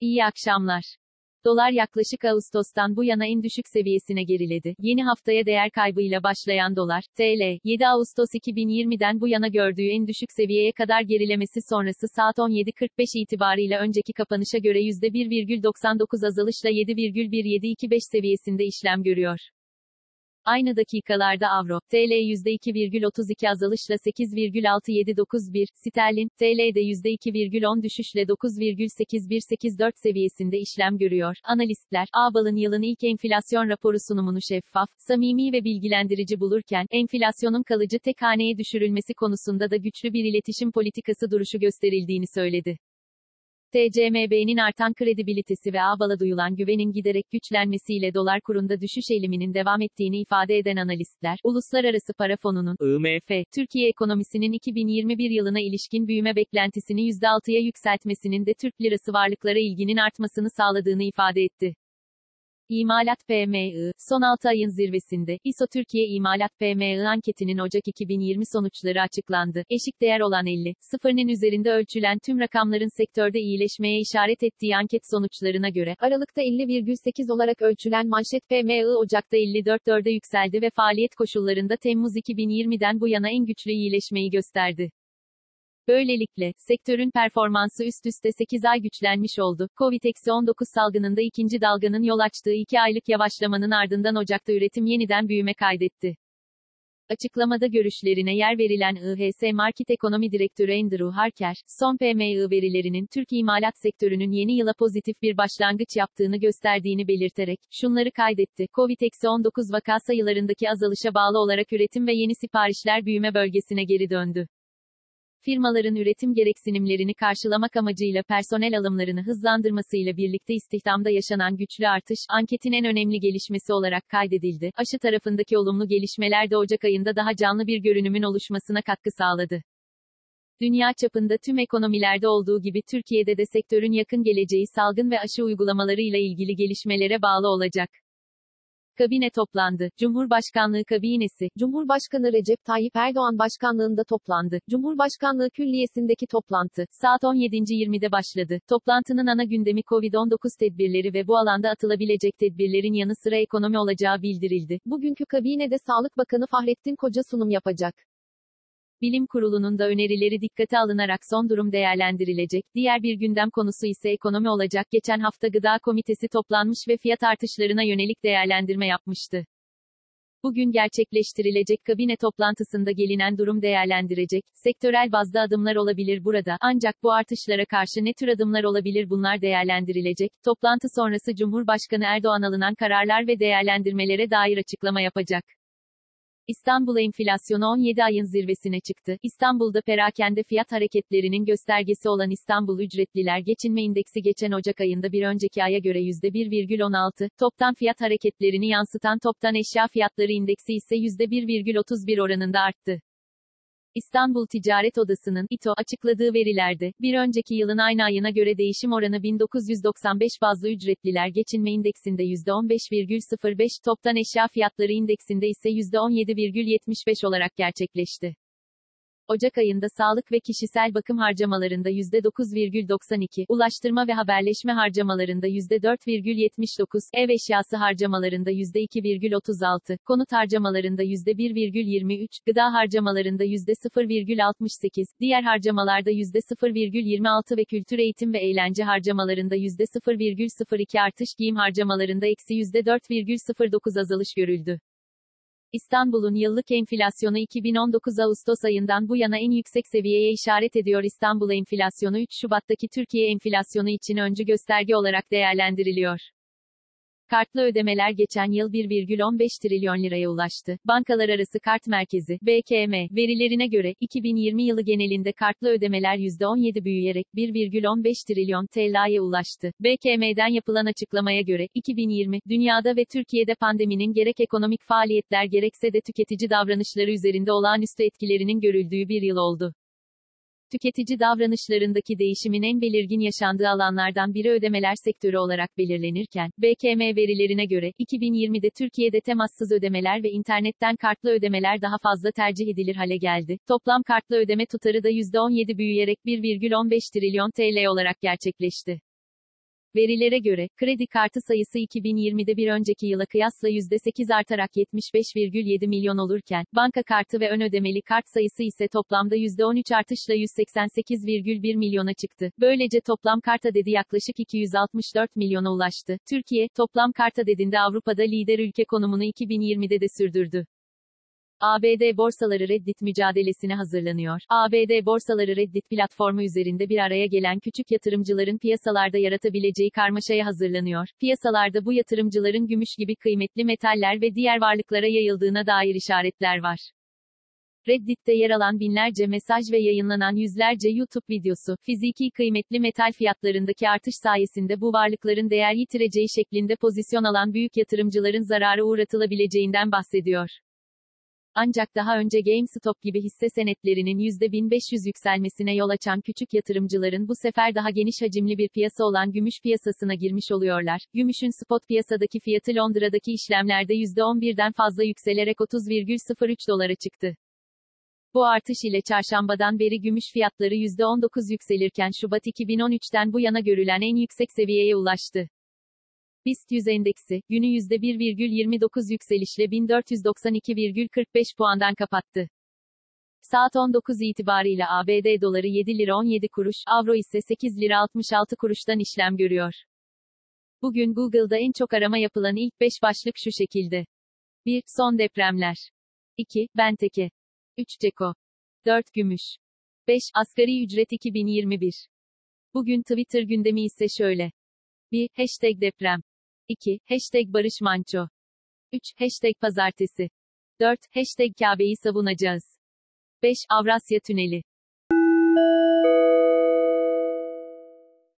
İyi akşamlar. Dolar yaklaşık Ağustos'tan bu yana en düşük seviyesine geriledi. Yeni haftaya değer kaybıyla başlayan dolar, TL, 7 Ağustos 2020'den bu yana gördüğü en düşük seviyeye kadar gerilemesi sonrası saat 17.45 itibarıyla önceki kapanışa göre %1,99 azalışla 7,1725 seviyesinde işlem görüyor. Aynı dakikalarda avro, TL %2,32 azalışla 8,6791, sterlin, TL'de %2,10 düşüşle 9,8184 seviyesinde işlem görüyor. Analistler, ABAL'ın yılın ilk enflasyon raporu sunumunu şeffaf, samimi ve bilgilendirici bulurken, enflasyonun kalıcı tek haneye düşürülmesi konusunda da güçlü bir iletişim politikası duruşu gösterildiğini söyledi. TCMB'nin artan kredibilitesi ve ABAL'a duyulan güvenin giderek güçlenmesiyle dolar kurunda düşüş eğiliminin devam ettiğini ifade eden analistler, Uluslararası Para Fonu'nun IMF, Türkiye ekonomisinin 2021 yılına ilişkin büyüme beklentisini %6'ya yükseltmesinin de Türk lirası varlıklara ilginin artmasını sağladığını ifade etti. İmalat PMI, son 6 ayın zirvesinde, ISO Türkiye İmalat PMI anketinin Ocak 2020 sonuçları açıklandı. Eşik değer olan 50, sıfırının üzerinde ölçülen tüm rakamların sektörde iyileşmeye işaret ettiği anket sonuçlarına göre, Aralık'ta 50,8 olarak ölçülen manşet PMI Ocak'ta 54,4'e yükseldi ve faaliyet koşullarında Temmuz 2020'den bu yana en güçlü iyileşmeyi gösterdi. Böylelikle, sektörün performansı üst üste 8 ay güçlenmiş oldu. Covid-19 salgınında ikinci dalganın yol açtığı 2 aylık yavaşlamanın ardından Ocak'ta üretim yeniden büyüme kaydetti. Açıklamada görüşlerine yer verilen IHS Market Ekonomi Direktörü Andrew Harker, son PMI verilerinin Türk imalat sektörünün yeni yıla pozitif bir başlangıç yaptığını gösterdiğini belirterek, şunları kaydetti. Covid-19 vaka sayılarındaki azalışa bağlı olarak üretim ve yeni siparişler büyüme bölgesine geri döndü firmaların üretim gereksinimlerini karşılamak amacıyla personel alımlarını hızlandırmasıyla birlikte istihdamda yaşanan güçlü artış, anketin en önemli gelişmesi olarak kaydedildi. Aşı tarafındaki olumlu gelişmeler de Ocak ayında daha canlı bir görünümün oluşmasına katkı sağladı. Dünya çapında tüm ekonomilerde olduğu gibi Türkiye'de de sektörün yakın geleceği salgın ve aşı uygulamalarıyla ilgili gelişmelere bağlı olacak. Kabine toplandı. Cumhurbaşkanlığı kabinesi, Cumhurbaşkanı Recep Tayyip Erdoğan başkanlığında toplandı. Cumhurbaşkanlığı Külliyesi'ndeki toplantı, saat 17.20'de başladı. Toplantının ana gündemi COVID-19 tedbirleri ve bu alanda atılabilecek tedbirlerin yanı sıra ekonomi olacağı bildirildi. Bugünkü kabinede Sağlık Bakanı Fahrettin Koca sunum yapacak. Bilim Kurulu'nun da önerileri dikkate alınarak son durum değerlendirilecek. Diğer bir gündem konusu ise ekonomi olacak. Geçen hafta Gıda Komitesi toplanmış ve fiyat artışlarına yönelik değerlendirme yapmıştı. Bugün gerçekleştirilecek kabine toplantısında gelinen durum değerlendirecek, sektörel bazda adımlar olabilir burada, ancak bu artışlara karşı ne tür adımlar olabilir bunlar değerlendirilecek. Toplantı sonrası Cumhurbaşkanı Erdoğan alınan kararlar ve değerlendirmelere dair açıklama yapacak. İstanbul enflasyonu 17 ayın zirvesine çıktı. İstanbul'da perakende fiyat hareketlerinin göstergesi olan İstanbul Ücretliler Geçinme İndeksi geçen Ocak ayında bir önceki aya göre %1,16, toptan fiyat hareketlerini yansıtan toptan eşya fiyatları indeksi ise %1,31 oranında arttı. İstanbul Ticaret Odası'nın İTO açıkladığı verilerde, bir önceki yılın aynı ayına göre değişim oranı 1995 bazlı ücretliler geçinme indeksinde %15,05, toptan eşya fiyatları indeksinde ise %17,75 olarak gerçekleşti. Ocak ayında sağlık ve kişisel bakım harcamalarında %9,92, ulaştırma ve haberleşme harcamalarında %4,79, ev eşyası harcamalarında %2,36, konut harcamalarında %1,23, gıda harcamalarında %0,68, diğer harcamalarda %0,26 ve kültür eğitim ve eğlence harcamalarında %0,02 artış, giyim harcamalarında eksi %4,09 azalış görüldü. İstanbul'un yıllık enflasyonu 2019 Ağustos ayından bu yana en yüksek seviyeye işaret ediyor. İstanbul enflasyonu 3 Şubat'taki Türkiye enflasyonu için öncü gösterge olarak değerlendiriliyor. Kartlı ödemeler geçen yıl 1,15 trilyon liraya ulaştı. Bankalar arası kart merkezi BKM verilerine göre 2020 yılı genelinde kartlı ödemeler %17 büyüyerek 1,15 trilyon TL'ye ulaştı. BKM'den yapılan açıklamaya göre 2020 dünyada ve Türkiye'de pandeminin gerek ekonomik faaliyetler gerekse de tüketici davranışları üzerinde olağanüstü etkilerinin görüldüğü bir yıl oldu. Tüketici davranışlarındaki değişimin en belirgin yaşandığı alanlardan biri ödemeler sektörü olarak belirlenirken, BKM verilerine göre, 2020'de Türkiye'de temassız ödemeler ve internetten kartlı ödemeler daha fazla tercih edilir hale geldi. Toplam kartlı ödeme tutarı da %17 büyüyerek 1,15 trilyon TL olarak gerçekleşti. Verilere göre, kredi kartı sayısı 2020'de bir önceki yıla kıyasla %8 artarak 75,7 milyon olurken, banka kartı ve ön ödemeli kart sayısı ise toplamda %13 artışla 188,1 milyona çıktı. Böylece toplam kart adedi yaklaşık 264 milyona ulaştı. Türkiye, toplam kart adedinde Avrupa'da lider ülke konumunu 2020'de de sürdürdü. ABD borsaları Reddit mücadelesine hazırlanıyor. ABD borsaları Reddit platformu üzerinde bir araya gelen küçük yatırımcıların piyasalarda yaratabileceği karmaşaya hazırlanıyor. Piyasalarda bu yatırımcıların gümüş gibi kıymetli metaller ve diğer varlıklara yayıldığına dair işaretler var. Reddit'te yer alan binlerce mesaj ve yayınlanan yüzlerce YouTube videosu, fiziki kıymetli metal fiyatlarındaki artış sayesinde bu varlıkların değer yitireceği şeklinde pozisyon alan büyük yatırımcıların zarara uğratılabileceğinden bahsediyor. Ancak daha önce GameStop gibi hisse senetlerinin %1500 yükselmesine yol açan küçük yatırımcıların bu sefer daha geniş hacimli bir piyasa olan gümüş piyasasına girmiş oluyorlar. Gümüşün spot piyasadaki fiyatı Londra'daki işlemlerde %11'den fazla yükselerek 30,03 dolara çıktı. Bu artış ile çarşambadan beri gümüş fiyatları %19 yükselirken Şubat 2013'ten bu yana görülen en yüksek seviyeye ulaştı. BIST 100 endeksi, günü %1,29 yükselişle 1492,45 puandan kapattı. Saat 19 itibariyle ABD doları 7 lira 17 kuruş, avro ise 8 lira 66 kuruştan işlem görüyor. Bugün Google'da en çok arama yapılan ilk 5 başlık şu şekilde. 1. Son depremler. 2. Benteke. 3. Ceko. 4. Gümüş. 5. Asgari ücret 2021. Bugün Twitter gündemi ise şöyle. 1. Hashtag deprem. 2. Hashtag Barış Manço. 3. Hashtag Pazartesi. 4. Hashtag Kabe'yi savunacağız. 5. Avrasya Tüneli.